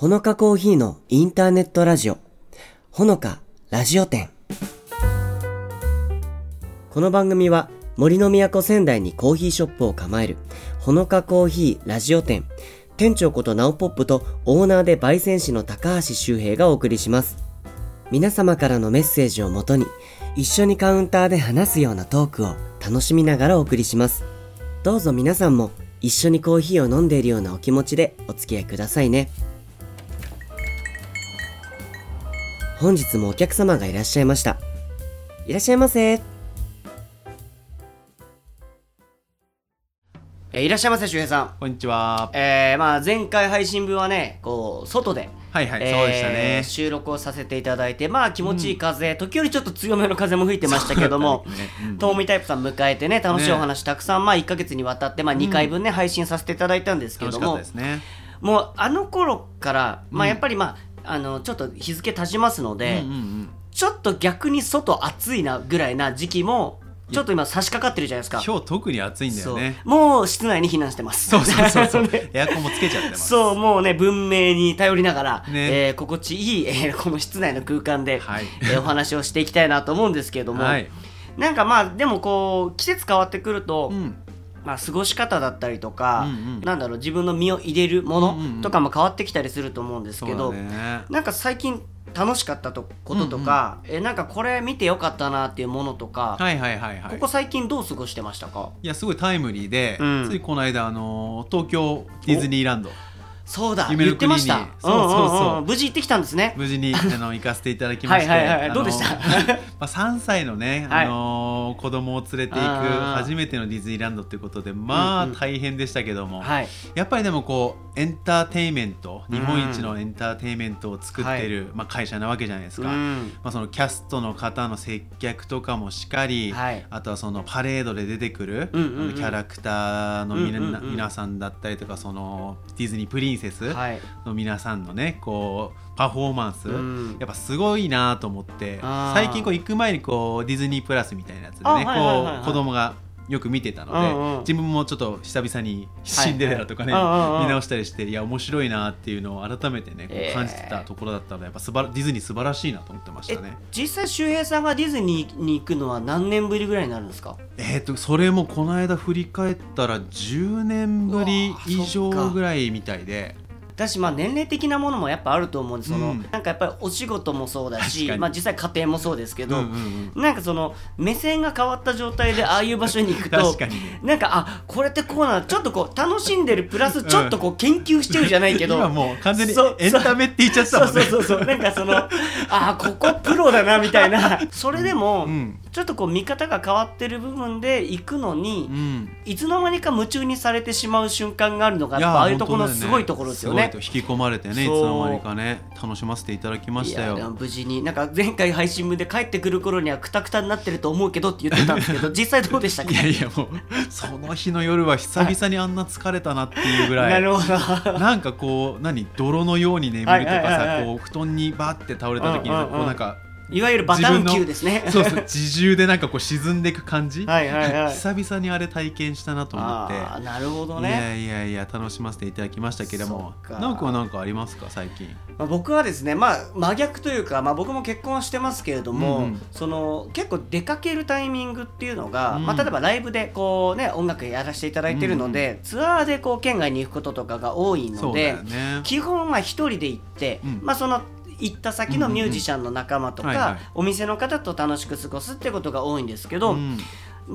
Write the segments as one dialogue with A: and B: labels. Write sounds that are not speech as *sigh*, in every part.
A: ほのかコーヒーのインターネットラジオ、ほのかラジオ店。この番組は森の都仙台にコーヒーショップを構えるほのかコーヒーラジオ店、店長ことナオポップとオーナーで焙煎士の高橋周平がお送りします。皆様からのメッセージをもとに一緒にカウンターで話すようなトークを楽しみながらお送りします。どうぞ皆さんも一緒にコーヒーを飲んでいるようなお気持ちでお付き合いくださいね。本日もお客様がいらっしゃいました。いらっしゃいませ。えーいらっしゃいませ、周平さん。
B: こんにちは。
A: えー、まあ前回配信分はね、こう、外で、
B: はいはい、
A: えー
B: そうでしたね。
A: 収録をさせていただいて、まあ気持ちいい風、時折ちょっと強めの風も吹いてましたけどもトーミータイプさん迎えてね、楽しい
B: ね
A: お話たくさん、まあ1ヶ月にわたって、まあ2回分ね、配信させていただいたんですけども。もうあの頃から、まあ
B: うん
A: やっぱりまあ、あの、ちょっと日付経ちますので、
B: うんうんうん
A: ちょっと逆に外暑いなぐらいな時期も、ちょっと今差し掛かってるじゃないですか。
B: 今日特に暑いんだよね。
A: そうもう室内に避難してます。*laughs*
B: そうそうそうそう *laughs*
A: ね
B: エアコンもつけちゃってます。
A: そう、もうね、文明に頼りながら、
B: ね
A: えー心地いい、えーこの室内の空間で、
B: はい
A: えーお話をしていきたいなと思うんですけれども、
B: はい。
A: なんかまあ、でもこう、季節変わってくると、
B: うん。
A: まあ、過ごし方だったりとか、
B: うんうん。
A: なんだろう、自分の身を入れるも
B: うんうんうん。
A: のとかも変わってきたりすると思うんですけど、
B: そうだね。
A: なんか最近楽しかったとこととか、えーなんかこれ見てよかったなっていうものとか、
B: はいはいはいはい。
A: ここ最近どう過ごしてましたか？
B: いやすごいタイムリーで、
A: うん。
B: ついこの間あの東京ディズニーランド
A: そうだ、
B: 夢の
A: 言ってました。
B: 国にそうそう。そうん
A: んん。無事行ってきたんですね。
B: 無事にあの行かせていただきまして、
A: はいどうでした？
B: まあ3歳のね、*laughs*
A: はい。
B: あの子供を連れていく初めてのディズニーランドということでまあ、
A: うんうん。
B: 大変でしたけども、
A: はい。
B: やっぱりでもこうエンターテインメント
A: うん
B: 日本一のエンターテインメントを作ってる、まあ、会社なわけじゃないですか、
A: うん。
B: まあ、そのキャストの方の接客とかもしかり、
A: はい。
B: あとはそのパレードで出てくる、
A: うんうんうん。
B: キャラクターのみな、
A: うんうんうん
B: 皆さんだったりとかそのディズニープリンセス
A: はい。
B: の皆さんのねこうパフォーマンス、
A: うん。
B: やっぱすごいなと思って最近こう行く前にこうディズニープラスみたいなやつでね
A: あはい
B: 子供がよく見てたので、
A: うんうん。
B: 自分もちょっと久々にシンデレラとかね、
A: はいはい。
B: 見直したりしていや面白いなっていうのを改めてねこ
A: えー。
B: う感じてたところだったのでやっぱすばらディズニー素晴らしいなと思ってまし
A: え
B: たね。
A: 実際周平さんがディズニーに行くのは何年ぶりぐらいになるんですか？
B: えー、とそれもこの間振り返ったら10年ぶり以上ぐらいみたいで
A: 私まあ年齢的なものもやっぱあると思うんですその、
B: うん。
A: なんかやっぱりお仕事もそうだしまあ、実際家庭もそうですけど、
B: うんうんうん。
A: なんかその目線が変わった状態でああいう場所に行くとなんかあこれってこうなのちょっとこう楽しんでるプラスちょっとこう研究してるじゃないけど、
B: 今もう完全にエンタメって言っちゃってたもんね。
A: そうそうそうそう。なんかそのあここプロだなみたいな。*laughs* それでも、
B: うん
A: ちょっとこう見方が変わってる部分で行くのに、
B: うん。
A: いつの間にか夢中にされてしまう瞬間があるのが
B: いや
A: やっぱああいうところのすごいところですよね。
B: すごいと引き込まれてねいつの間にかね楽しませていただきましたよ。
A: 無事になんか前回配信分で帰ってくる頃にはクタクタになってると思うけどって言ってたんですけど *laughs* 実際どうでしたか
B: いやいやもうその日の夜は久々にあんな疲れたなっていうぐらい。*laughs*
A: なるほど。
B: なんかこう何泥のように眠るとかさこう布団にバッて倒れた時に
A: うんうんうん。
B: こうなんか
A: いわゆるバタン級ですね。
B: そうそう自重でなんかこう沈んでいく感じ。*laughs*
A: はいはいはい。
B: 久々にあれ体験したなと思って。
A: ああなるほど
B: い
A: ね
B: やいやいや楽しませていただきましたけども。
A: そっか。
B: 直くんは何かありますか最近？
A: まあ、僕はですね、まあ、真逆というか、まあ、僕も結婚はしてますけれども、
B: うんうん。
A: その結構出かけるタイミングっていうのが、
B: うん。
A: まあ、例えばライブでこう、ね、音楽やらせていただいてるので、ツアーでこう県外に行くこととかが多いので
B: そうだよ、ね。
A: 基本まあ一人で行って、
B: うん。
A: まあ、その行った先のミュージシャンの仲間とかお店の方と楽しく過ごすってことが多いんですけど、
B: うん。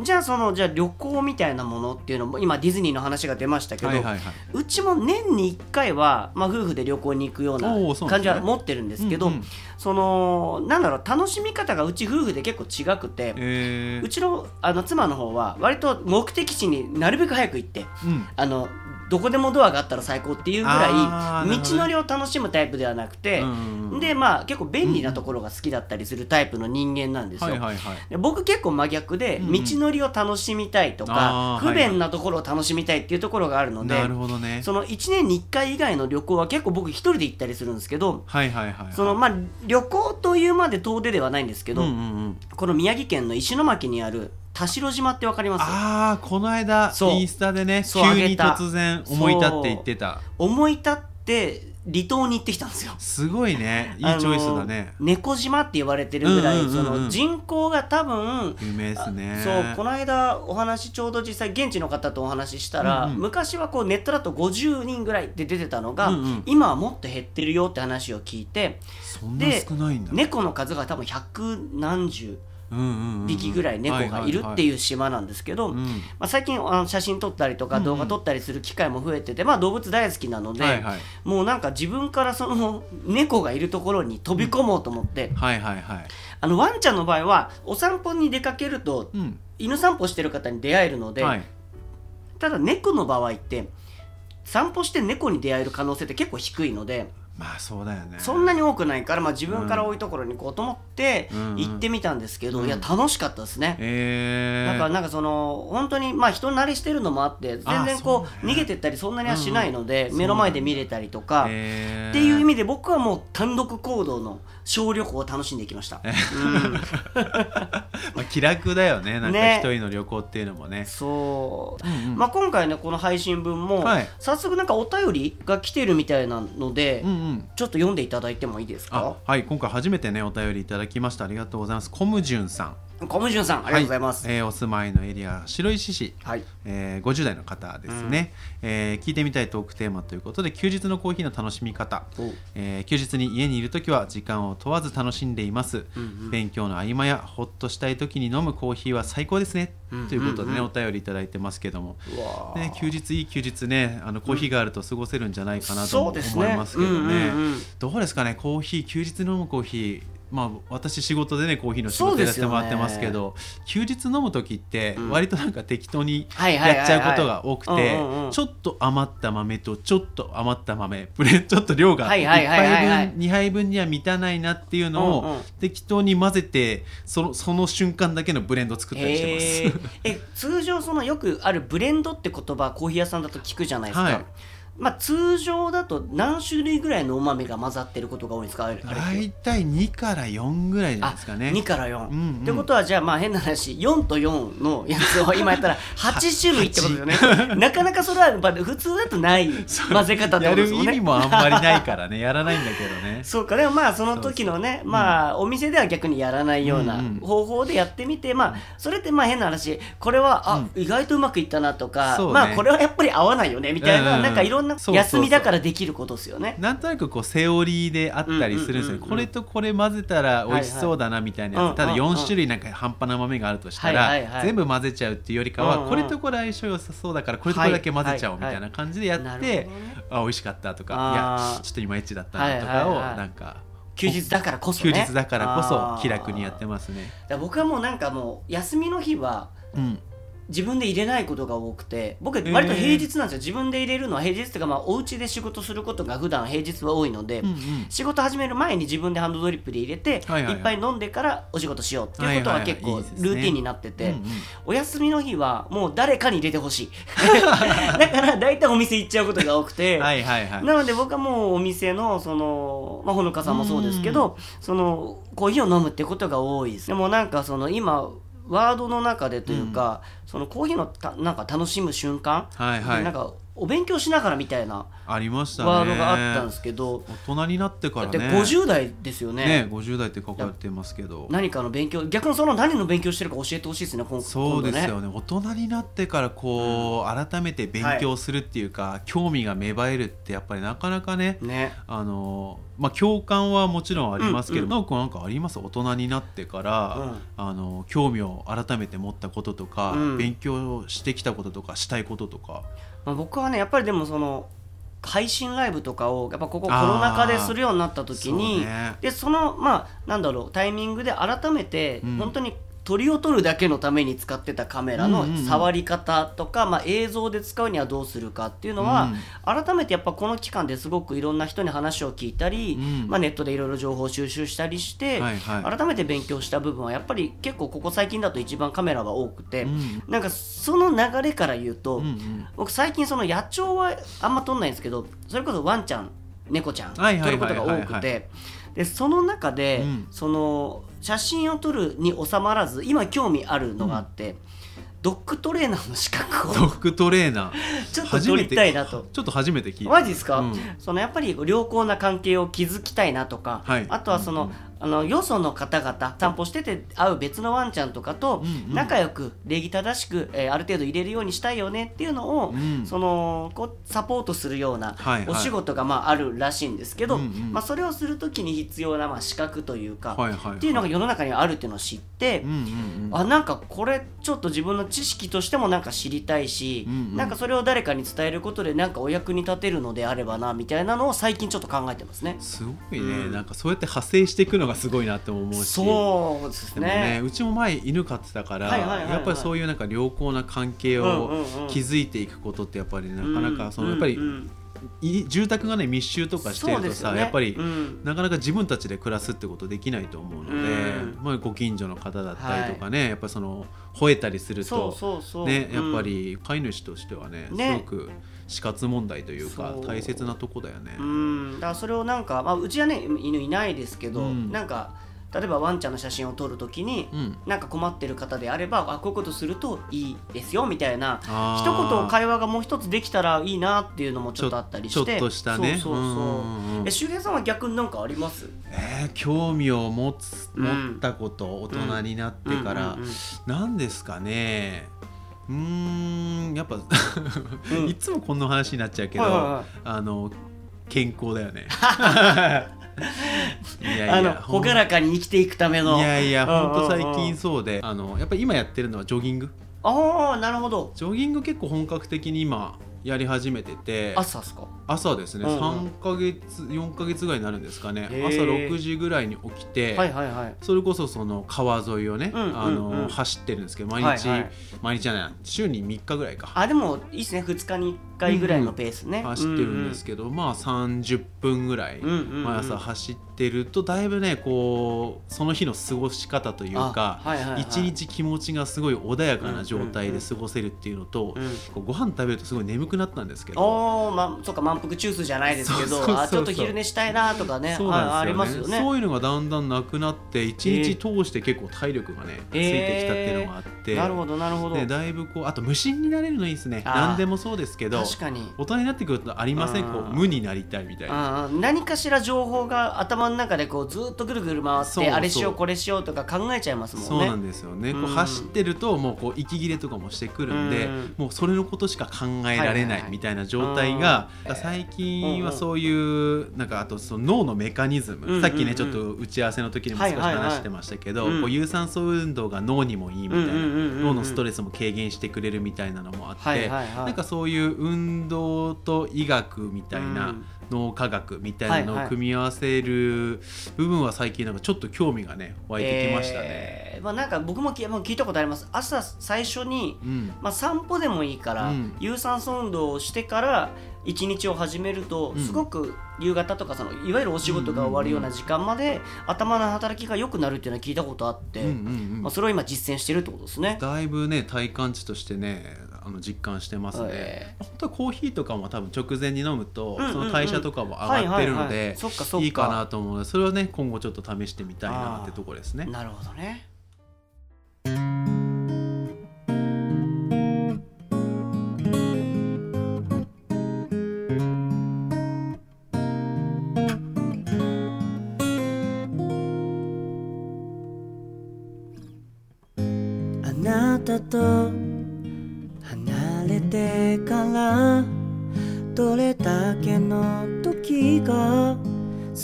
A: じゃあそのじゃあ旅行みたいなものっていうのも今ディズニーの話が出ましたけど、
B: はいはいはい。う
A: ちも年に1回は、まあ、夫婦で旅行に行くような感じは持ってるんですけど、
B: うんうん。
A: そのなんだろう楽しみ方がうち夫婦で結構違くて、
B: えー。
A: うちのあの妻の方は割と目的地になるべく早く行って
B: うん。
A: あのどこでもドアがあったら最高っていうぐらい道のりを楽しむタイプではなくて、
B: うん
A: でまあ結構便利なところが好きだったりするタイプの人間なんですよ。僕結構真逆で
B: うん
A: 道のりを楽しみたいとか、不便なところを楽しみたいっていうところがあるので、その1年に1回以外の旅行は結構僕一人で行ったりするんですけど、そのまあ旅行というまで遠出ではないんですけど、この宮城県の石巻にある田代島ってわかります？
B: ああこの間インスタでね急に突然思い立って言ってた
A: 思い立って離島に行ってきたんですよ。
B: すごいね。いいチョイスだね。
A: 猫島って言われてるぐらい、
B: うんうんうん。うん
A: その人口が多分
B: 有名ですね。
A: そうこの間お話ちょうど実際現地の方とお話ししたら、
B: うんうん。
A: 昔はこうネットだと50人ぐらいで出てたのが、
B: うんうん。
A: 今はもっと減ってるよって話を聞いて
B: そんな
A: で
B: 少ないんだ。
A: 猫の数が多分百何十匹ぐらい猫がいるっていう島なんですけど、最近あの写真撮ったりとか動画撮ったりする機会も増えてて、まあ、動物大好きなので、
B: はいはい。
A: もうなんか自分からその *laughs* 猫がいるところに飛び込もうと思って、
B: はいはいはい。
A: あのワンちゃんの場合はお散歩に出かけると
B: うん。
A: 犬散歩してる方に出会えるので、
B: はい。
A: ただ猫の場合って散歩して猫に出会える可能性って結構低いので
B: まあそうだよね。
A: そんなに多くないから、まあ、自分から多いところに行こうと思って
B: うん。
A: 行ってみたんですけど、
B: うん。
A: いや楽しかったですね。
B: えー、
A: だからなんかその本当にまあ人慣れしてるのもあって全然こう
B: ね。
A: 逃げてったりそんなにはしないので
B: うん。
A: 目の前で見れたりとかっ
B: えー
A: ていう意味で僕はもう単独行動の小旅行を楽しんできました。うん。*laughs*
B: まあ、気楽だよね。なんか
A: ね。
B: 一人の旅行っていうのもね。
A: そう、
B: うんうん。
A: まあ、今回ねこの配信分も、
B: はい。
A: 早速なんかお便りが来てるみたいなので、
B: うんうん。
A: ちょっと読んでいただいてもいいです
B: あ
A: か
B: はい。今回初めてねお便りいただきました。ありがとうございます。コムジュンさん
A: コムジュンさんありがとうございます。
B: はいえーお住まいのエリア白石市。
A: はい、
B: えー50代の方ですね、えー聞いてみたいトークテーマということで休日のコーヒーの楽しみ方、
A: お。
B: えー休日に家にいる時は時間を問わず楽しんでいます、勉強の合間やほっとしたい時に飲むコーヒーは最高ですね、
A: うん
B: ということでね、
A: うん
B: お便りいただいてますけども、ね、休日いい休日ねあのコーヒーがあると過ごせるんじゃないかなと思いますけどね。
A: うん。うんうん
B: どうですかねコーヒー休日飲むコーヒーまあ、私仕事でねコーヒーの仕事やらせてもらってますけど休日飲む時って
A: うん。
B: 割となんか適当にやっちゃうことが多くてちょっと余った豆とちょっと余った豆ブレン *laughs* ちょっと量が1
A: はいはいはいはいはい
B: 杯分2杯分には満たないなっていうのを適当に混ぜてそのその瞬間だけのブレンド作ったりしてます。
A: え通常そのよくあるブレンドって言葉コーヒー屋さんだと聞くじゃないですか、
B: はい
A: まあ通常だと何種類ぐらいのお豆が混ざってることが多いんですか？
B: 大体2から4ぐらいじゃないですかね。
A: 2から4、
B: うんうん。
A: ってことはじゃあまあ変な話4と4のやつを今やったら *laughs* 8種類ってことですよね。なかなかそれはやっぱ普通だとない混ぜ方って
B: やる
A: ことですもんね。
B: 意味もあんまりないからね。やらないんだけどね。*laughs*
A: そうか。でもまあその時のねまあお店では逆にやらないような
B: うんうん。
A: 方法でやってみてまあそれってまあ変な話。これはあ、意外とうまくいったなとか、
B: ね。
A: まあこれはやっぱり合わないよねみたいな、
B: うんうん。
A: なんかいろんな
B: そうそうそう。
A: 休みだからできることですよね。
B: なんとなくこうセオリーであったりするんですよ、これとこれ混ぜたら美味しそうだなみたいなやつ、ただ
A: はいはい。うんうんうん。
B: 4種類なんか半端な豆があるとしたら、全部混ぜちゃうっていうよりかは、これとこれ相性良さそうだからこれとこれだけ混ぜちゃおうみたいな感じでやって、あ美味しかったとかいやちょっといまいちだったなとかをなんか
A: 休日だからこそ
B: 休
A: ね
B: 日だからこそ気楽にやってますね。
A: 僕はもうなんかもう休みの日は
B: うん
A: 自分で入れないことが多くて僕
B: ー
A: 割と平日なんですよ、自分で入れるのは平日っていうかまあお家で仕事することが普段平日は多いので、
B: うんうん。
A: 仕事始める前に自分でハンドドリップで入れて、
B: はいはいはい。
A: いっぱい飲んでからお仕事しようっていうことは結構ルーティンになってて、
B: うんうん。
A: お休みの日はもう誰かに入れてほしい。*laughs* だから大体お店行っちゃうことが多くて、
B: はいはいはい。
A: なので僕はもうお店のそのまあほのかさんもそうですけどそのコーヒーを飲むってことが多いです。でもなんかその今ワードの中でというか、そのコーヒーのたなんか楽しむ瞬間、
B: はいはい。
A: なんかお勉強しながらみたいな
B: ありましたね。
A: ワードがあったんですけど、
B: 大人になってから
A: だって
B: ね。
A: 50代ですよね。
B: ね50代って書かれてますけど。
A: 何かの勉強逆にその何の勉強してるか教えてほしいですね今
B: そうですよね。大人になってからこう、改めて勉強するっていうか、興味が芽生えるってやっぱりなかなかね
A: ね。
B: あのまあ共感はもちろんありますけど、
A: うん。
B: なんかなんかあります？大人になってから、あの興味を改めて持ったこととか、
A: うん
B: 勉強してきたこととかしたいこととか、
A: まあ、僕はねやっぱりでもその配信ライブとかをやっぱここコロナ禍でするようになった時に
B: そうね。
A: でそのまあなんだろうタイミングで改めて
B: うん。
A: 本当に鳥を撮るだけのために使ってたカメラの
B: うんうんうん。
A: 触り方とか、まあ、映像で使うにはどうするかっていうのは、改めてやっぱこの期間ですごくいろんな人に話を聞いたり、
B: うん。
A: まあ、ネットでいろいろ情報収集したりして、
B: はいはい。
A: 改めて勉強した部分はやっぱり結構ここ最近だと一番カメラが多くて、
B: うん。
A: なんかその流れから言うと、
B: うんうん
A: 僕最近その野鳥はあんま撮んないんですけどそれこそワンちゃん猫ちゃん撮ることが多くて。でその中で、
B: うん。
A: その写真を撮るに収まらず今興味あるのがあって、ドッグトレーナーの資格を
B: ドッグトレーナー。*laughs*
A: ちょっと取りたいなと。
B: ちょっと初めて聞いた。
A: マジですか、
B: うん。
A: そのやっぱり良好な関係を築きたいなとか、
B: はい。
A: あとはその、あのよその方々散歩してて会う別のワンちゃんとかと仲良く礼儀正しく、えーある程度入れるようにしたいよねっていうのを、
B: うん。
A: そのこうサポートするような
B: はいはい。
A: お仕事がまああるらしいんですけど、
B: うんうん。
A: まあ、それをする時に必要なまあ資格というか、
B: はいはいはい。
A: っていうのが世の中にはあるっていうのを知って、
B: うんうんうん。
A: あなんかこれちょっと自分の知識としてもなんか知りたいし、
B: うんうん。
A: なんかそれを誰かに伝えることでなんかお役に立てるのであればなみたいなのを最近ちょっと考えてますね。
B: すごいね、
A: うん。
B: なんかそうやって派生していくのがすごいなって思うし。
A: そうです
B: ね。
A: ね。
B: うちも前犬飼ってたから、
A: はいはいはいはい。
B: やっぱりそういうなんか良好な関係
A: うん
B: を築いていくことってやっぱりなかなかその
A: うん
B: やっぱり
A: うんうん。
B: い住宅がね密集とかしてるとさ、
A: ね。
B: やっぱり
A: うん。
B: なかなか自分たちで暮らすってことできないと思うので、
A: うん。
B: まあ、ご近所の方だったりとかね、やっぱりその吠えたりすると
A: そうそう
B: ねやっぱ
A: うん。
B: り飼い主としてはね
A: ね。
B: すごく死活問題というか大切なとこだよね。
A: うん。だからそれをなんか、まあ、うちはね犬いないですけど、
B: うん。
A: なんか例えばワンちゃんの写真を撮るときに、
B: うん。
A: なんか困ってる方であればあこういうことするといいですよみたいな一言会話がもう一つできたらいいなっていうのもちょっとあったりして。
B: ちょっとしたね。
A: そうそうそう,、
B: うんうんうん。
A: え周平さんは逆になんかあります？
B: えー興味を持つ
A: うん。
B: 持ったこと、大人になってから、
A: うんうんうん
B: 何ですかねうーんやっぱ、
A: うん。
B: いつもこんな話になっちゃうけど、あの健康だよね。*laughs* いやいやほん
A: 朗らかに生きていくための。
B: いやいや
A: うんうんうん。
B: 本当最近そうであのやっぱり今やってるのはジョギング。
A: ああなるほど。
B: ジョギング結構本格的に今やり始めてて
A: 朝っすか？
B: 朝ですね、
A: うんうん。
B: 3ヶ月4ヶ月ぐらいになるんですかね。朝6時ぐらいに起きて、
A: はいはいはい。
B: それこそその川沿いをね、
A: うんうんうん。
B: あの走ってるんですけど毎日、
A: はいはい。
B: 毎日じゃない週に3日ぐらいか。
A: あでもいいっすね。2日に1回ぐらいのペースね、
B: 走ってるんですけど、まあ30分ぐらい。
A: うんうんうん。
B: 毎朝走ってるとだいぶねこうその日の過ごし方というか
A: あはいはい
B: 日気持ちがすごい穏やかな状態で過ごせるっていうのと、
A: うん。
B: ご飯食べるとすごい眠くなったんですけど。
A: おーまあ、そうか満腹中枢じゃないですけどちょっと昼寝したいなとかね
B: そう
A: はいあ
B: なんですよね。
A: りますよね。
B: そういうのがだんだんなくなって一日通して結構体力がね、ついてきたっていうのがあって
A: なるほどなるほど。
B: でだいぶこうあと無心になれるのいいですね。何でもそうですけど
A: 確かに。
B: 大人になってくるとありません。こ
A: う
B: 無になりたいみたいな。
A: 何かしら情報が頭の中でこうずっとぐるぐる回ってあれしようこれしようとか考えちゃいますもんね。
B: そうなんですよね。こう
A: うん
B: 走ってるともうこう息切れとかもしてくるんで
A: うん。
B: もうそれのことしか考えられな
A: はい
B: みたいな状態が最近はそういうなんかあとその脳のメカニズムさっきねちょっと打ち合わせの時にも少し話してましたけど
A: うん。
B: こう有酸素運動が脳にもいいみたいな脳のストレスも軽減してくれるみたいなのもあって、
A: は
B: なんかそういう運動と医学みたいな、
A: うん
B: 脳科学みたいなのを組み合わせる部分は最近なんかちょっと興味がね湧いてきましたね。
A: えーまあ、なんか僕もきもう聞いたことあります。朝最初に、
B: うん
A: まあ、散歩でもいいから、
B: うん。
A: 有酸素運動をしてから一日を始めると、
B: うん。
A: すごく夕方とかそのいわゆるお仕事が終わるような時間まで、頭の働きが良くなるっていうのは聞いたことあって、
B: うんうんうん。
A: まあ、それを今実践してるってことですね。
B: だいぶね体感値としてねあの実感してますね、
A: え
B: 本当はコーヒーとかも多分直前に飲むと、その代謝とかも上がってるのでいいかなと思うのでそれをね今後ちょっと試してみたいなってところですね。
A: なるほどね。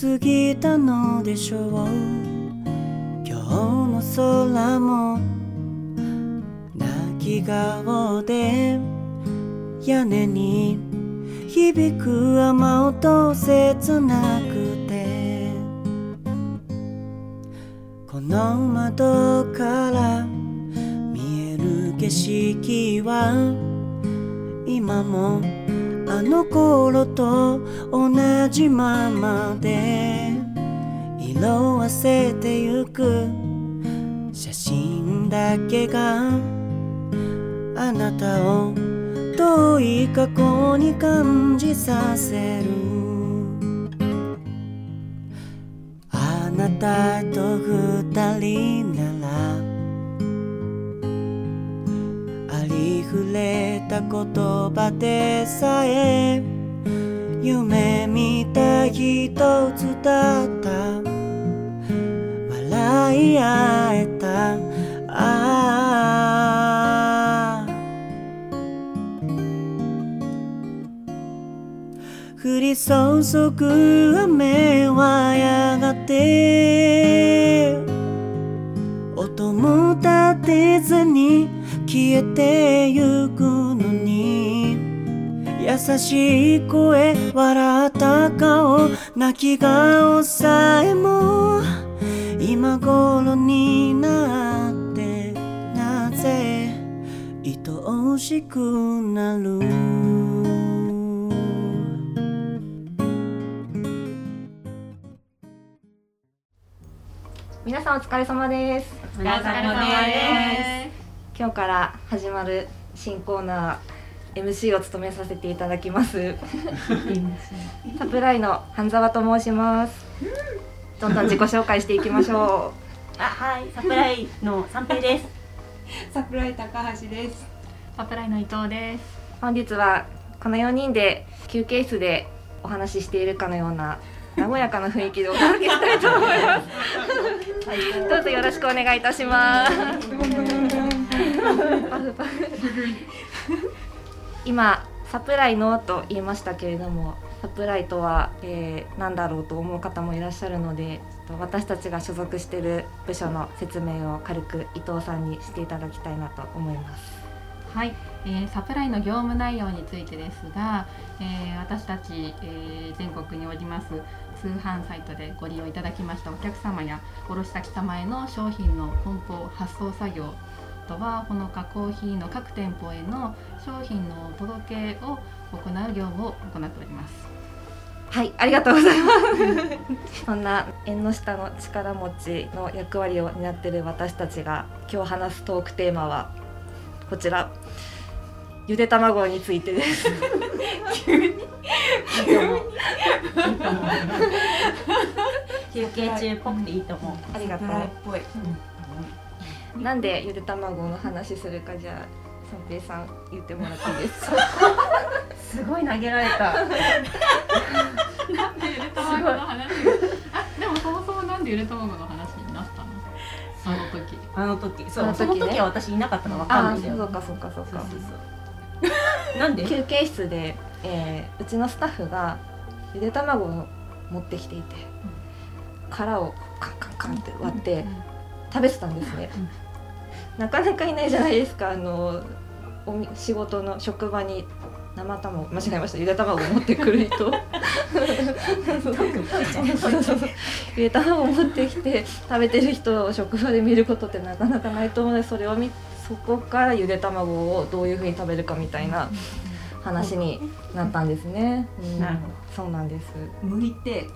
A: 過ぎたのでしょう。今日の空も泣き顔で屋根に響く雨音切なくて。この窓から見える景色は今もあの頃と同じままで色あせてゆく。写真だけがあなたを遠い過去に感じさせる。あなたと二人なら触れた言葉でさえ夢見た一つだった。笑い合えた。ああ降り注ぐ雨はやがて。音も立てずに消えてゆくの。優しい声笑った顔泣き顔さえも今頃になってなぜ愛おしくなる？
C: 皆さんお疲れ様です。
D: お疲れ様です。
C: 今日から始まる新コーナー MC を務めさせていただきます。サプライの半沢と申します。どんどん自己紹介していきましょ
D: あはいサプライの三平です。
E: サプライ高橋です。
D: サプライの伊藤です。
C: う本日はこの4人で休憩室でお話ししているかのような和やかな雰囲気でお届けしたいと思います。どうぞよろしくお願いいたします。パフパフ今サプライのと言いましたけれどもサプライとは、えー何だろうと思う方もいらっしゃるので私たちが所属している部署の説明を軽く伊藤さんにしていただきたいなと思います。
F: はい、えーサプライの業務内容についてですが、えー私たち、えー全国におります通販サイトでご利用いただきましたお客様や卸先様への商品の梱包発送作業とはほのかコーヒーの各店舗への商品のお届けを行う業務を行っております。
C: はい、ありがとうございます。そんな縁の下の力持ちの役割を担っている私たちが今日話すトークテーマはこちらゆで卵についてです。*laughs*
D: 休憩中っぽくていいと思う
C: ありがとう。
E: ぽい。
C: なんでゆで卵の話するかじゃあ三平さん言ってもらっていいですか？
D: すごい投げられた。
F: なんでゆで卵の話？あでもそもそもなんでゆで卵の話になったの？あの時。
D: あの時。そう。
C: あの時ね。
D: その時は私いなかったのわかんない。んだよ
C: そうかそうか。そうか。
D: なんで？
C: 休憩室で、えーうちのスタッフがゆで卵を持ってきていて、殻をカンカンカンって割って食べてたんですね、なかなかいないじゃないですか。あのおみ仕事の職場に生卵間違えました。ゆで卵を持ってくる人。ゆで卵を持ってきて食べてる人を職場で見ることってなかなかないと思うのでそれを見そこからゆで卵をどういうふうに食べるかみたいな話になったんですね。うん。
D: なるほ
C: そうなんです。
E: 剥いて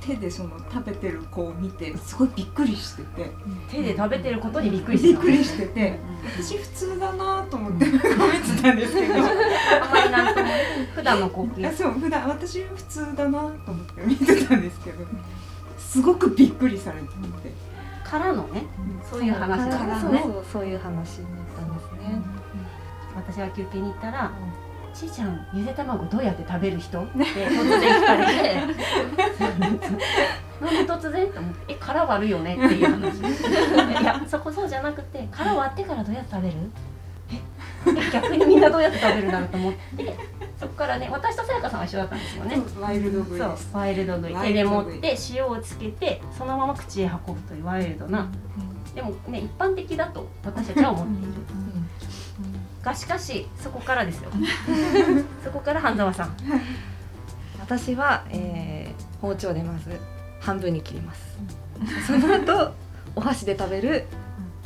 E: 手でその食べてる子を見てすごいびっくりしてて、
D: 手で食べてることにびっくりした。
E: びっくりしてて、私普通だなと思って食べてたんですけど、
D: あんまりなんとも普段の光景。
E: そう普段私普通だなと思って見てたんですけど、すごくびっくりされてて、
D: からのねそういう話
C: そう
D: なんですね。
C: そうそういう話になったんですね。
D: 私が休憩に行ったら「ちいちゃんゆで卵どうやって食べる人? *laughs*」って突然聞かれてなんで突然と思って「え殻割るよね」っていう話。*laughs* いやそこそうじゃなくて殻割ってからどうやって食べる？え？逆にみんなどうやって食べるんだろうと思ってそこからね私とさやかさんは一緒だったんですよね。
E: ワイルド食い
D: そう。ワイルド食い。
E: ワ
D: 手で持って塩をつけてそのまま口へ運ぶというワイルドな。でもね一般的だと私たちは思っているがしかしそこからですよ *laughs* そこから半沢さん
C: 私は、えー包丁でまず半分に切ります。その後お箸で食べる、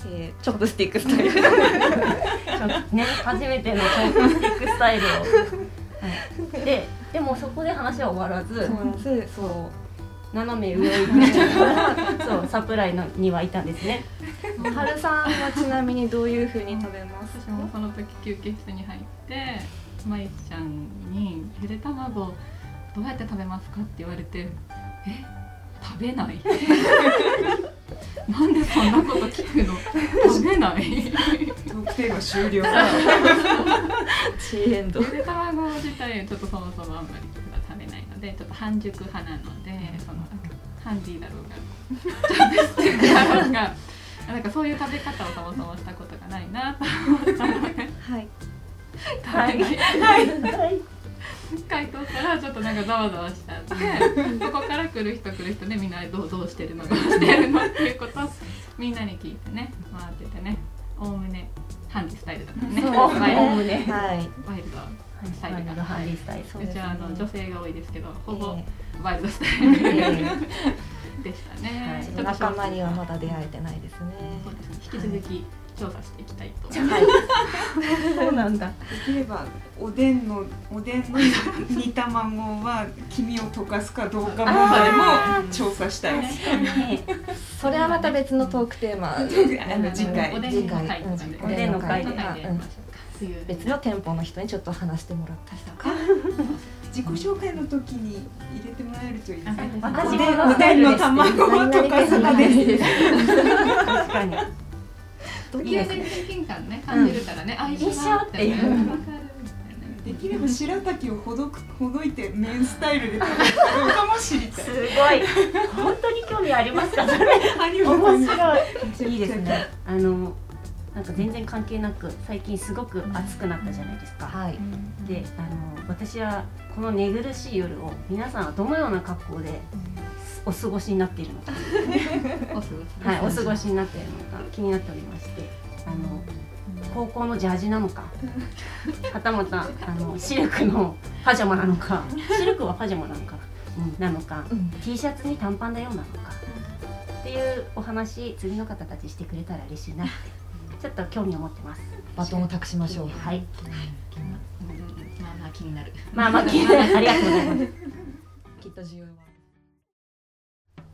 C: えー
D: chopstick style。*laughs* ね初めての chopstick style を、はい、ででもそこで話は終わらず。
C: そう。
D: 斜め上を行くそうサプライのにはいたんですね。
C: 春さんはちなみにどういう風に食べます？
F: 私もその時休憩室に入ってまいちゃんに「ゆで卵どうやって食べますか?」って言われて「え食べない? *laughs*」なんでそんなこと聞くの？食べない？
E: トークテーマ終了。*laughs* *laughs*
C: チーエンド。
F: ゆで卵自体ちょっとそもそもあんまりでちょっと半熟派なのでそのハンディだろうが *laughs* だろうがなんかそういう食べ方をそもそもしたことがないなと思ったので
C: はい。
F: 食べない。回答からちょっとなんかざわざわしたんでそこから来る人来る人ねみんなどうどうしてるのどうしてるのっていうことをみんなに聞いてね回っててね。おおむねハンディスタイルだったね。
D: そうね。
C: はい。
F: ワイルドスタイル。
C: う
F: ちはあの女性が多いですけどほぼ
C: え
F: ワイルドスタイル。
C: え
F: でしたね、
D: はい。
C: ちょっと仲間にはまだ出会えてないですね。
F: そうですね引き続き調査していきたいと、
C: はい。*laughs*
D: そうなんだ。
E: できればおでんのおでんの煮卵は黄身を溶かすかどうか問題も調査したいです。
C: それはまた別のトークテーマ。
E: あの次回。
F: おでんの会とかで
C: おでんの会
F: お
C: で別の店舗の人にちょっと話してもらったりとか
E: 自己紹介の時に入れてもらえるといいですね。
D: 私
E: おでんおでんの卵を溶かです。
D: 確かに
F: 時計で親近感ね感じるからね、あ一緒
D: 一緒
F: だ
D: っていう。
E: できれば白滝をほどくほどいて麺スタイルで食べるかも知りたい。
D: す。ごい。本当に興味ありますか？面白い。いいですね。あのなんか全然関係なく最近すごく暑くなったじゃないですか、
C: はい。
D: であの私はこの寝苦しい夜を皆さんはどのような格好でお過ごしになっているのか、*laughs* はい、お過ごしになっているのか気になっておりまして。あの高校のジャージなのか。はたまたあのシルクのパジャマなのか。シルクはパジャマなのか。な,、うん、なのか、
C: うん。
D: T シャツに短パンだよなのか。っていうお話次の方たちしてくれたら嬉しいなってちょっと興味を持ってます。
C: バトンを託しましょう。
D: はい。
F: うんまあまあ気になる
D: まあまあ気になる。ありがとうございます。*laughs*
C: きっと需要は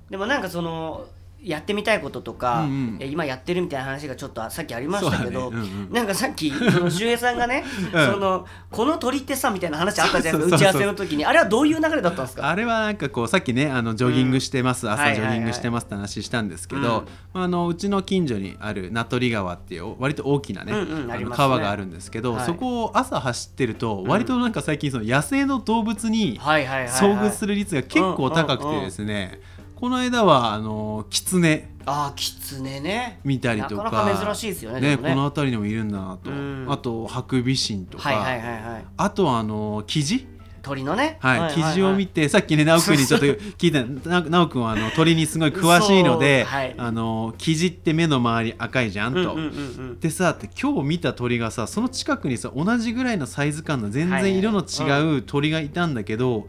A: でもなんかそのやってみたいこととか、
B: うんうん。
A: え今やってるみたいな話がちょっとさっきありましたけど、
B: ね。うんうん。
A: なんかさっきその周平さんがね、*laughs*
B: うん。
A: そのこの鳥ってさみたいな話あったじゃないですか打ち合わせの時に。あれはどういう流れだったんですか？
B: あれはなんかこうさっきねあのジョギングしてます、
A: うん
B: 朝ジ
A: はいはい。はい
B: ョギングしてますって話したんですけど、
A: うん。
B: まあ、あのうちの近所にある名取川っていう割と大きなね,、
A: うんうん
B: 川があるんですけど、
A: はい。
B: そこを朝走ってると割となんか最近その野生の動物に
A: はいはいはい、はい、
B: 遭遇する率が結構高くてですね、この間はあのキツネ
A: ああキツネね。
B: 見たりとか。
A: なかなか珍しいですよね
B: ね
A: ね。
B: この辺りにもいるんだなと、
A: うん。
B: あとハクビシンとか、
A: はいはいはいはい。
B: あとはあのキジ
A: 鳥のね。
B: はい、記事を見てさっきね *laughs* 直くんにちょっと聞いたな直くんはあの鳥にすごい詳しいので、
A: はい。
B: あの記事って目の周り赤いじゃんと。
A: うんうんうんうん。
B: でさって今日見た鳥がさその近くにさ同じぐらいのサイズ感の全然色の違う鳥がいたんだけど、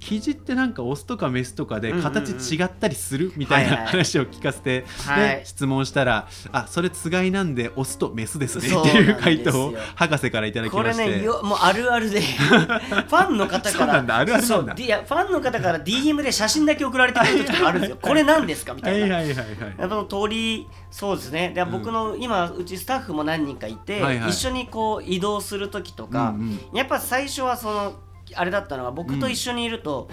B: キジってなんかオスとかメスとかで
A: うんうんうん。
B: 形違ったりするみたい
A: はいは
B: ない。話を聞かせて、
A: はい。
B: で質問したら「あそれつがいなんでオスとメスですね」っていう回答を博士からいただき
A: これ
B: まして。
A: ねよもうあるあるで。*laughs* ファンの方から。
B: そうなんだあるあるなんだ。
A: そういやファンの方から DM で写真だけ送られてくる時とかあるんですよ。これ何ですか？みた
B: はいい
A: な。
B: はいはいはい。
A: やっぱ鳥そうですね。で
B: うん。
A: 僕の今うちスタッフも何人かいて、
B: はいはい。
A: 一緒にこう移動する時とか、
B: うんうん。
A: やっぱ最初はそのあれだったのは僕と一緒にいると、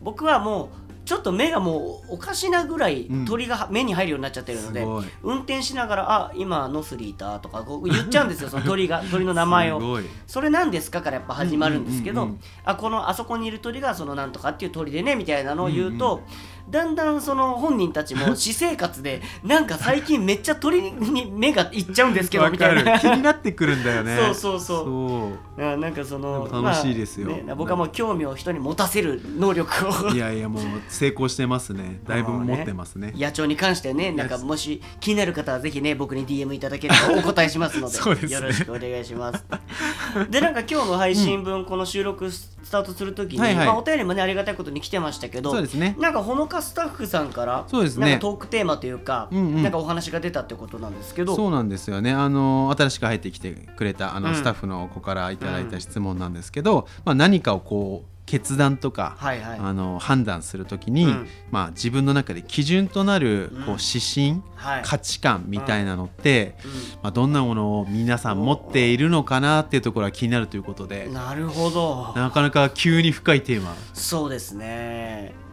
A: 僕はもうちょっと目がもうおかしなぐらい
B: うん。
A: 鳥が目に入るようになっちゃってるので、
B: すごい。
A: 運転しながら「あ今ノスリータ」とかこう言っちゃうんですよ *laughs* その鳥が鳥の名前を。それ何ですかからやっぱ始まるんですけど、
B: うんうんうんうん。
A: あこのあそこにいる鳥がそのなんとかっていう鳥でねみたいなのを言うと、だんだんその本人たちも私生活で *laughs* なんか最近めっちゃ鳥に目がいっちゃうんですけどみたいな。
B: る。気になってくるんだよね。*laughs*
A: そうそうそう。
B: そう。
A: あなんかその
B: 楽しいですよ。
A: まあね僕はもう興味を人に持たせる能力を。
B: いやいやもう成功してますね。*laughs* だいぶ持ってますね。
A: 野鳥に関してねなんかもし気になる方はぜひね僕に DM いただければお答えしますので
B: ね。
A: よろしくお願いします。でなんか今日の配信分、この収録スタートするときに、
B: はいはい。
A: まあ、お便りもねありがたいことに来てましたけど
B: そうですね。
A: なんかほのかスタッフさんから
B: そうですね。
A: なんかトークテーマというか、
B: うんうん。
A: なんかお話が出たってことなんですけど。
B: そうなんですよね。あの新しく入ってきてくれたあの、
A: うん。
B: スタッフの子からいただいた質問なんですけど、まあ、何かをこう決断とか、
A: はいはい。
B: あの判断するときに、
A: うん。
B: まあ、自分の中で基準となる
A: うん。
B: こう指針、
A: はい。
B: 価値観みたいなのって、
A: う
B: まあ、どんなものを皆さん持っているのかなっていうところが気になるということで。
A: んなるほど。
B: なかなか急に深いテーマ。
A: そうですね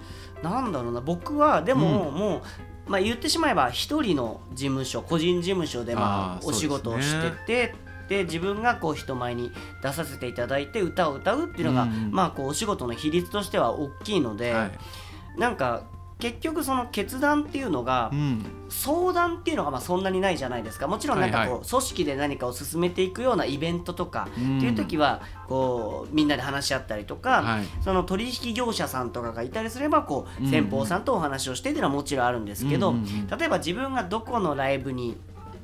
A: なんだろうな僕はでも、もうまあ、言ってしまえば一人の事務所個人事務所でま
B: あ
A: お仕事をしててで自分がこう人前に出させていただいて歌を歌うっていうのが、
B: うん。
A: まあこうお仕事の比率としては大きいので、
B: はい。
A: なんか結局その決断っていうのが
B: うん。
A: 相談っていうのがまあそんなにないじゃないですか。もちろんなんかこう組織で何かを進めていくようなイベントとか
B: うん。
A: っていう時はこうみんなで話し合ったりとか、
B: はい。
A: その取引業者さんとかがいたりすればこ
B: う
A: 先方さんとお話をしてっていうのはもちろんあるんですけど、例えば自分がどこのライブに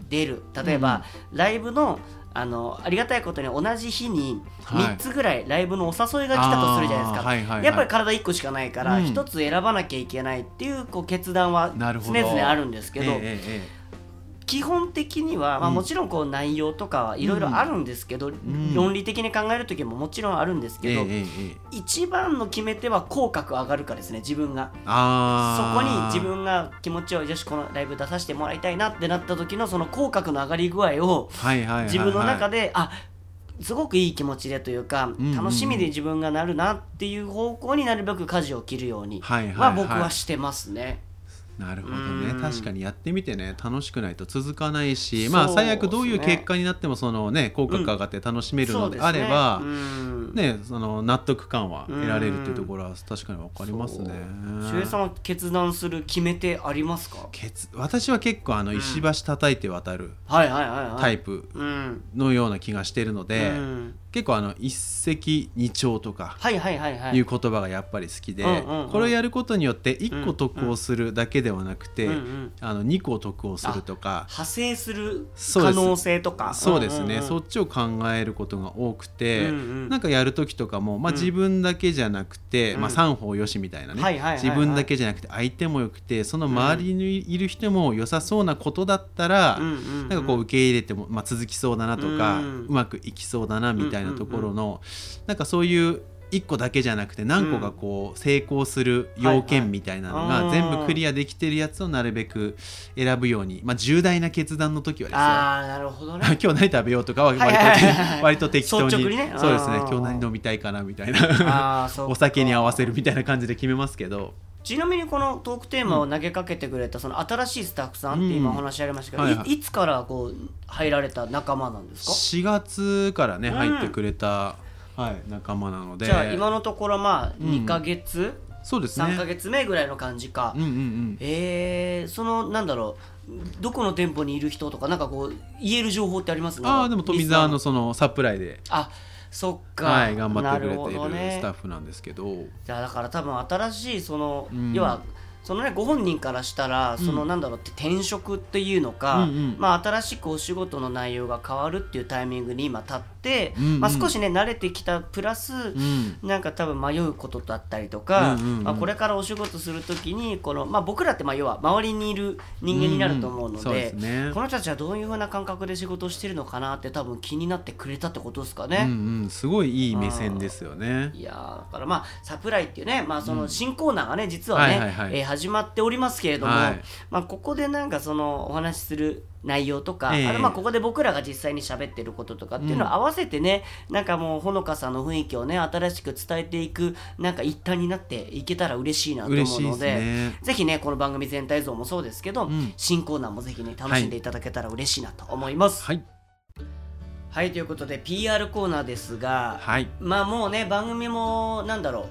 A: 出る例えばライブのあのありがたいことに同じ日に
B: はい。
A: 3つぐらいライブのお誘いが来たとするじゃないですか、
B: はいはいはい。
A: やっぱり体1個しかないから
B: うん。
A: 1つ選ばなきゃいけないっていうこう決断は常々あるんですけど、
B: ええええ
A: 基本的には、まあ、
B: うん。
A: もちろんこう内容とかはいろいろあるんですけど、
B: ん。
A: 論理的に考える時ももちろんあるんですけど、
B: え
A: 一番の決め手は口角上がるかですね自分が。そ
B: あ
A: こに
B: ー
A: 自分が気持ちをよしこのライブ出させてもらいたいなってなった時のその口角の上がり具合を自分の中で、あすごくいい気持ちでというか、楽しみで自分がなるなっていう方向になるべく舵を切るように
B: は
A: 僕はしてますね。
B: なるほど
A: うん。
B: ね確かにやってみてね。楽しくないと続かないし、
A: そう
B: まあ最悪どういう結果になってもそのね口角上がって楽しめるのであれば、
A: うん。
B: ね。その納得感は得られるっていうところは確かに分かりますね。
A: 周平さんは決断する決め手ありますか？
B: 私は結構あの石橋叩いて渡る
A: はいはいはいはい。
B: タイプ
A: うん。
B: のような気がしてるので、
A: うん
B: 結構あの一石二鳥とか
A: はい
B: う言葉がやっぱり好きで、これをやることによって1個得をするだけではなくて、あの2個得をするとか
A: 派生する可能性とか。
B: そうですね、そっちを考えることが多くて、なんかやる時とかも、まあ、
A: うん。
B: 自分だけじゃなくて、
A: うん。
B: まあ、三方よしみたいなね、自分だけじゃなくて相手もよくてその周りにいる人も良さそうなことだったら、なんかこう受け入れても、まあ、続きそうだなとか、
A: う
B: うん。まくいきそうだなみたいなところの、なんかそういう1個だけじゃなくて何個かこう成功する要件みたいなのが全部クリアできてるやつをなるべく選ぶように、まあ、重大な決断の時はですよ。
A: ああなるほどね。*laughs*
B: 今日何食べようとかは割と,、割と適当に。
A: ね。
B: そうですね。今日何飲みたいかなみたいな。*laughs* お酒に合わせるみたいな感じで決めますけど
A: ちなみにこのトークテーマを投げかけてくれたその新しいスタッフさんって今お話ありましたけど、
B: うんはいはい。
A: いいつからこう入られた仲間なんですか
B: ？4月からね
A: うん。
B: 入ってくれた、はい、仲間なので。
A: じゃあ今のところまあ
B: うん。
A: 2ヶ月、
B: そうですね。
A: 3ヶ月目ぐらいの感じか、
B: うんうんうん。
A: えー、そのなんだろうどこの店舗にいる人とかなんかこう言える情報ってあります？
B: ああでも富澤のそのサプライで、
A: あそっか、
B: はい、頑張ってくれている
A: ね。
B: スタッフなんですけど、
A: じゃあだから多分新しいその、
B: うん。
A: 要はそのねご本人からしたらそのなんだろうって転職っていうのか、
B: うんうん。
A: まあ新しくお仕事の内容が変わるっていうタイミングに今立って、
B: うんうん。
A: まあ少しね慣れてきたプラス、
B: うん。
A: なんか多分迷うことだったりとか、
B: うんうんうん。
A: まあ、これからお仕事するときにこの、まあ、僕らってまあ要は周りにいる人間になると思うので,、この人たちはどういうふうな感覚で仕事をしてるのかなって多分気になってくれたってことですか
B: うん
A: ね。
B: うん、すごいいい目線ですよね。
A: いやーだからまあサプライっていうね、まあ、その新コーナーがね実はね、
B: はいはいはい。
A: えー始まっておりますけれども、
B: はい。
A: まあ、ここでなんかそのお話しする内容とか、
B: ええ。
A: あれまあここで僕らが実際に喋ってることとかっていうのを合わせてね、なんかもうほのかさんの雰囲気をね新しく伝えていくなんか一端になっていけたら嬉しいなと思うので
B: ね。
A: ぜひねこの番組全体像もそうですけど、
B: ん。
A: 新コーナーもぜひね楽しんでいただけたら嬉しいなと思います。はい、
B: はい、
A: ということで PR コーナーですが、
B: はい、
A: まあもうね番組もなんだろ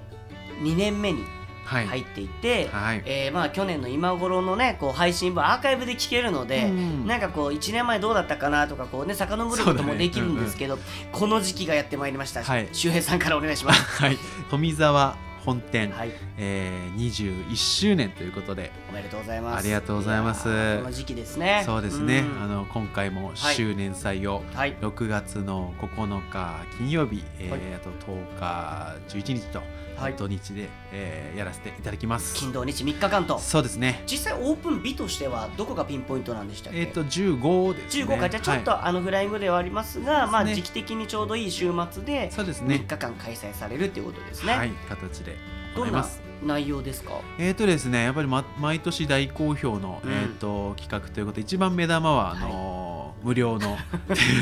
A: う2年目に
B: はい、
A: 入っていて、
B: はい。
A: えーまあ去年の今頃のねこう配信分アーカイブで聞けるので、
B: うん
A: なんかこう1年前どうだったかなとかこうね遡ることもできるんですけど、この時期がやってまいりました、
B: はい。
A: 周平さんからお願いします。*laughs*
B: はい、富澤本店、
A: はい、
B: えー、21周年ということで、
A: おめでとうございます。
B: ありがとうございます。
A: この時期ですね。
B: そうですね、
A: ん。
B: あの今回も周年祭を
A: はい、
B: 6月の9日金曜日、えー
A: はい。
B: あと10日11日と、
A: はい。
B: 土日で、えーやらせていただきます。
A: 金土日3日間と。
B: そうですね。
A: 実際オープン日としてはどこがピンポイントなんでしたっけ？
B: えっ、と15ですね。
A: 15か。じゃあちょっと、
B: はい。
A: あのフライングではありますが、まあ
B: ね
A: 時期的にちょうどいい週末で3
B: そうですね。
A: 日間開催されるっていうことですね。
B: はい。形で
A: どんな内容ですか？
B: えーとですね、やっぱり、ま、毎年大好評の、
A: うん。
B: えー、と企画ということで一番目玉はあのー無料の。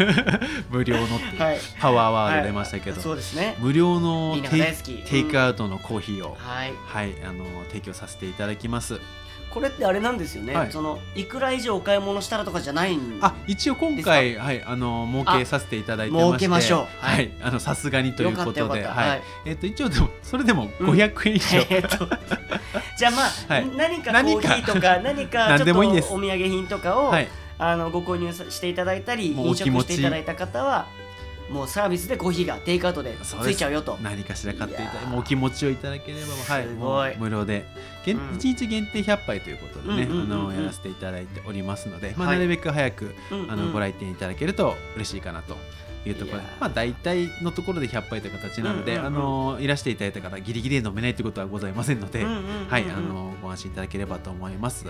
B: *laughs* 無料のって
A: はい。
B: パワーワード出ましたけど、
A: そうですね。
B: 無料の
A: みんなが
B: テイ
A: 大好き
B: テイクアウトのコーヒーを、
A: はい。
B: はいあのー提供させていただきます。
A: これってあれなんですよね、
B: はい。
A: そのいくら以上お買い物したらとかじゃないん
B: あ一応今回はいあの設けさせていただいてまして。
A: 設けましょう。は
B: はい。いあのさすがにということで。は
A: よかった。はい。い。
B: えっと一応でもそれでも
A: うん。
B: 500円以上。
A: えーっとじゃあまあ、*laughs*
B: はい。
A: 何かコーヒーとか何か。ちょ
B: 何
A: っとお土
B: でもいいです。
A: 産品とかを、
B: はい
A: あのご購入さしていただいたり飲食
B: もうお気持ち。
A: していただいた方はもうサービスでコーヒーがテイクアウトでついちゃうよと。
B: 何かしら買っていただもうお気持ちをいただければはい無料で。限
A: うん。
B: 1日限定100杯ということでねやらせていただいておりますのでまあ
A: はい
B: なるべく早く
A: うんうん。
B: あのご来店いただけると嬉しいかなというところでまあ大体のところで100杯という形なので、あのいらしていただいた方ギリギリで飲めないということはございませんので、はいあのご安心いただければと思います。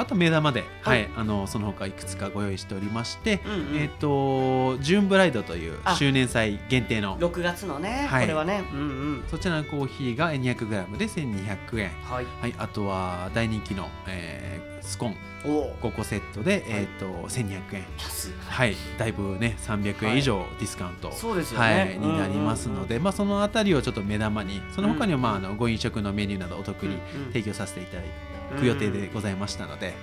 B: あと目玉で、は
A: はい
B: い、あのその他いくつかご用意しておりまして、
A: うんうん。
B: えっ、とジューンブライドという
A: あ。
B: 周年祭限定の
A: 6月のね、
B: はい。
A: これはね。うんうん。
B: そちらのコーヒーが 200g で1200円。
A: はい。
B: はい、あとは大人気の、えースコーン5個セットで、えっ、と1200円。はい、だいぶね300円以上ディスカウント、
A: そうですよ
B: は
A: ね
B: い、になりますので、まあ、そのあたりをちょっと目玉にその他には、
A: うん。
B: まあ、あのご飲食のメニューなどお得に提供させていただく予定でございましたので、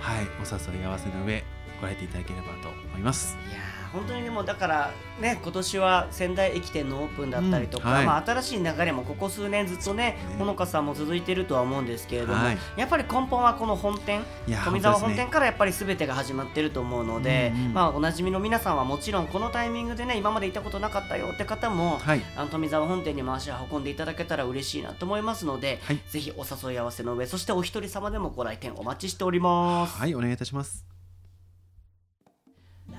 A: あ
B: はい、お誘い合わせの上ご来店いただければと思います。
A: ーいやー本当にでもだからね今年は仙台駅店のオープンだったりとか、
B: うんはい。
A: まあ、新しい流れもここ数年ずっとね
B: ね。
A: ほのかさんも続いてるとは思うんですけれども、
B: はい。
A: やっぱり根本はこの本店富澤
B: 本
A: 店からやっぱり全てが始まってると思うので、
B: うんうん。
A: まあ、おなじみの皆さんはもちろんこのタイミングでね今まで行ったことなかったよって方も、
B: はい、
A: あの富澤本店にも足を運んでいただけたら嬉しいなと思いますので、
B: はい。
A: ぜひお誘い合わせの上そしてお一人様でもご来店お待ちしております。
B: はい、お願いいたします。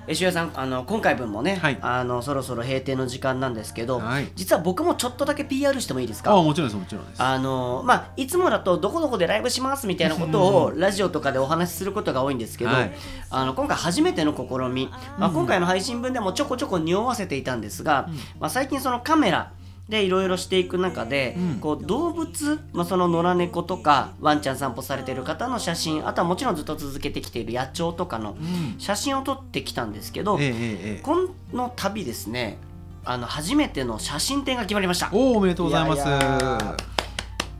A: えしさんあの今回分もね、
B: はい。
A: あのそろそろ閉店の時間なんですけど、
B: はい、
A: 実は僕もちょっとだけ PR してもいいですか？
B: あ、もちろんです、もちろんです。
A: あのまあ、いつもだとどこどこでライブしますみたいなことをラジオとかでお話しすることが多いんですけど、
B: はい。
A: あの今回初めての試み、まあ、今回の配信分でもちょこちょこ匂わせていたんですが、まあ、最近そのカメラでいろいろしていく中で、
B: うん
A: こう動物、まあ、その野良猫とかワンちゃん散歩されてる方の写真あとはもちろんずっと続けてきている野鳥とかの
B: うん、
A: 写真を撮ってきたんですけど、
B: ええええええ
A: この度ですねあの初めての写真展が決まりました。
B: おお、おめでとうございます。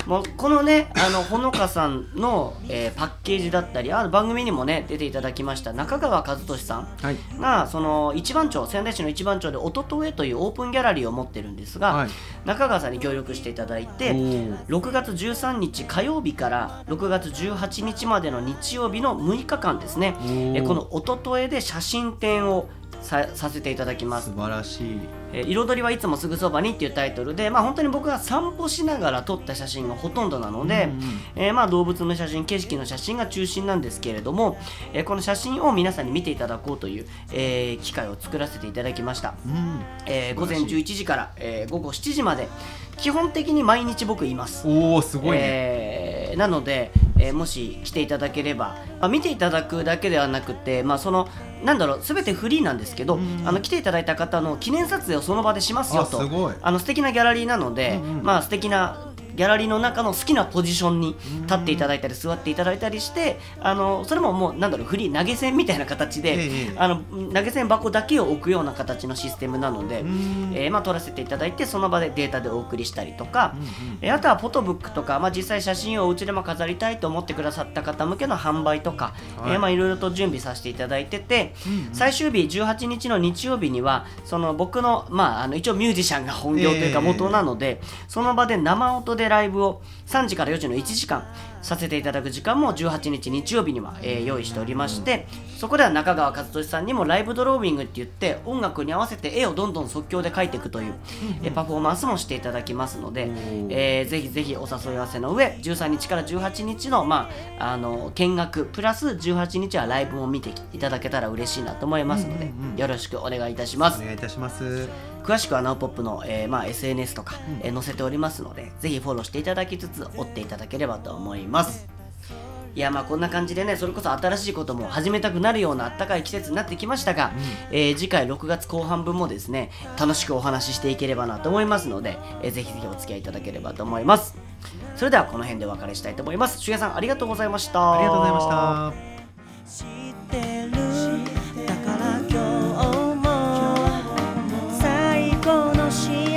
A: もうこのねあのほのかさんの、えーパッケージだったりあの番組にもね出ていただきました中川和俊さん
B: はい、
A: がその一番町仙台市の一番町で「おととえ」というオープンギャラリーを持ってるんですが、
B: はい、
A: 中川さんに協力していただいて
B: おー。
A: 6月13日火曜日から6月18日までの日曜日の6日間ですね。えこの「おととえ」で写真展をささせていただきます。
B: 素晴らしい。
A: えー彩りはいつもすぐそばにっていうタイトルで、まあ、本当に僕が散歩しながら撮った写真がほとんどなので、
B: うんうん。
A: えーまあ動物の写真景色の写真が中心なんですけれども、えーこの写真を皆さんに見ていただこうという、えー機会を作らせていただきました、
B: うん、
A: えー午前
B: 素晴らしい。
A: 11時から、えー午後7時まで基本的に毎日僕います。
B: おお、すごいね。
A: えーなので、えーもし来ていただければ、まあ、見ていただくだけではなくて、まあ、そのなんだろう全てフリーなんですけど、
B: うん
A: あの来ていただいた方の記念撮影をその場でしますよ
B: あ、
A: と
B: すごい。
A: あの素敵なギャラリーなので、
B: うんうん。
A: まあ素敵なギャラリーの中の好きなポジションに立っていただいたり座っていただいたりしてあのそれももうなんだろうフリー投げ銭みたいな形で、
B: ええ。
A: あの投げ銭箱だけを置くような形のシステムなので、
B: うん。
A: えーまあ、撮らせていただいてその場でデータでお送りしたりとか、えーあとはフォトブックとか、まあ、実際写真をお家でも飾りたいと思ってくださった方向けの販売とか、
B: はい。
A: いえーまあ、いろいろと準備させていただいてて、最終日18日の日曜日にはその僕の,、まあ、あの一応ミュージシャンが本業というか
B: ええ。
A: 元なので、その場で生音でライブを3時から4時の1時間させていただく時間も18日日曜日には、えー用意しておりましてそこでは中川和俊さんにもライブドローイングって言って音楽に合わせて絵をどんどん即興で描いていくという、えーパフォーマンスもしていただきますので、
B: ー。
A: えーぜひぜひお誘い合わせの上13日から18日の,、まあ、あの見学プラス18日はライブも見ていただけたら嬉しいなと思いますので、よろしくお願いいたします。
B: お願いいたします。
A: 詳しくはナオポップの、えーまあ、SNS とか、えー載せておりますのでぜひフォローしていただきつつ追っていただければと思います。いやまあこんな感じでねそれこそ新しいことも始めたくなるようなあったかい季節になってきましたが、えー次回6月後半分もですね楽しくお話ししていければなと思いますので、えーぜひぜひお付き合いいただければと思います。それではこの辺でお別れしたいと思います。しゅやさんありがとうございました。
B: ありがとうございました。she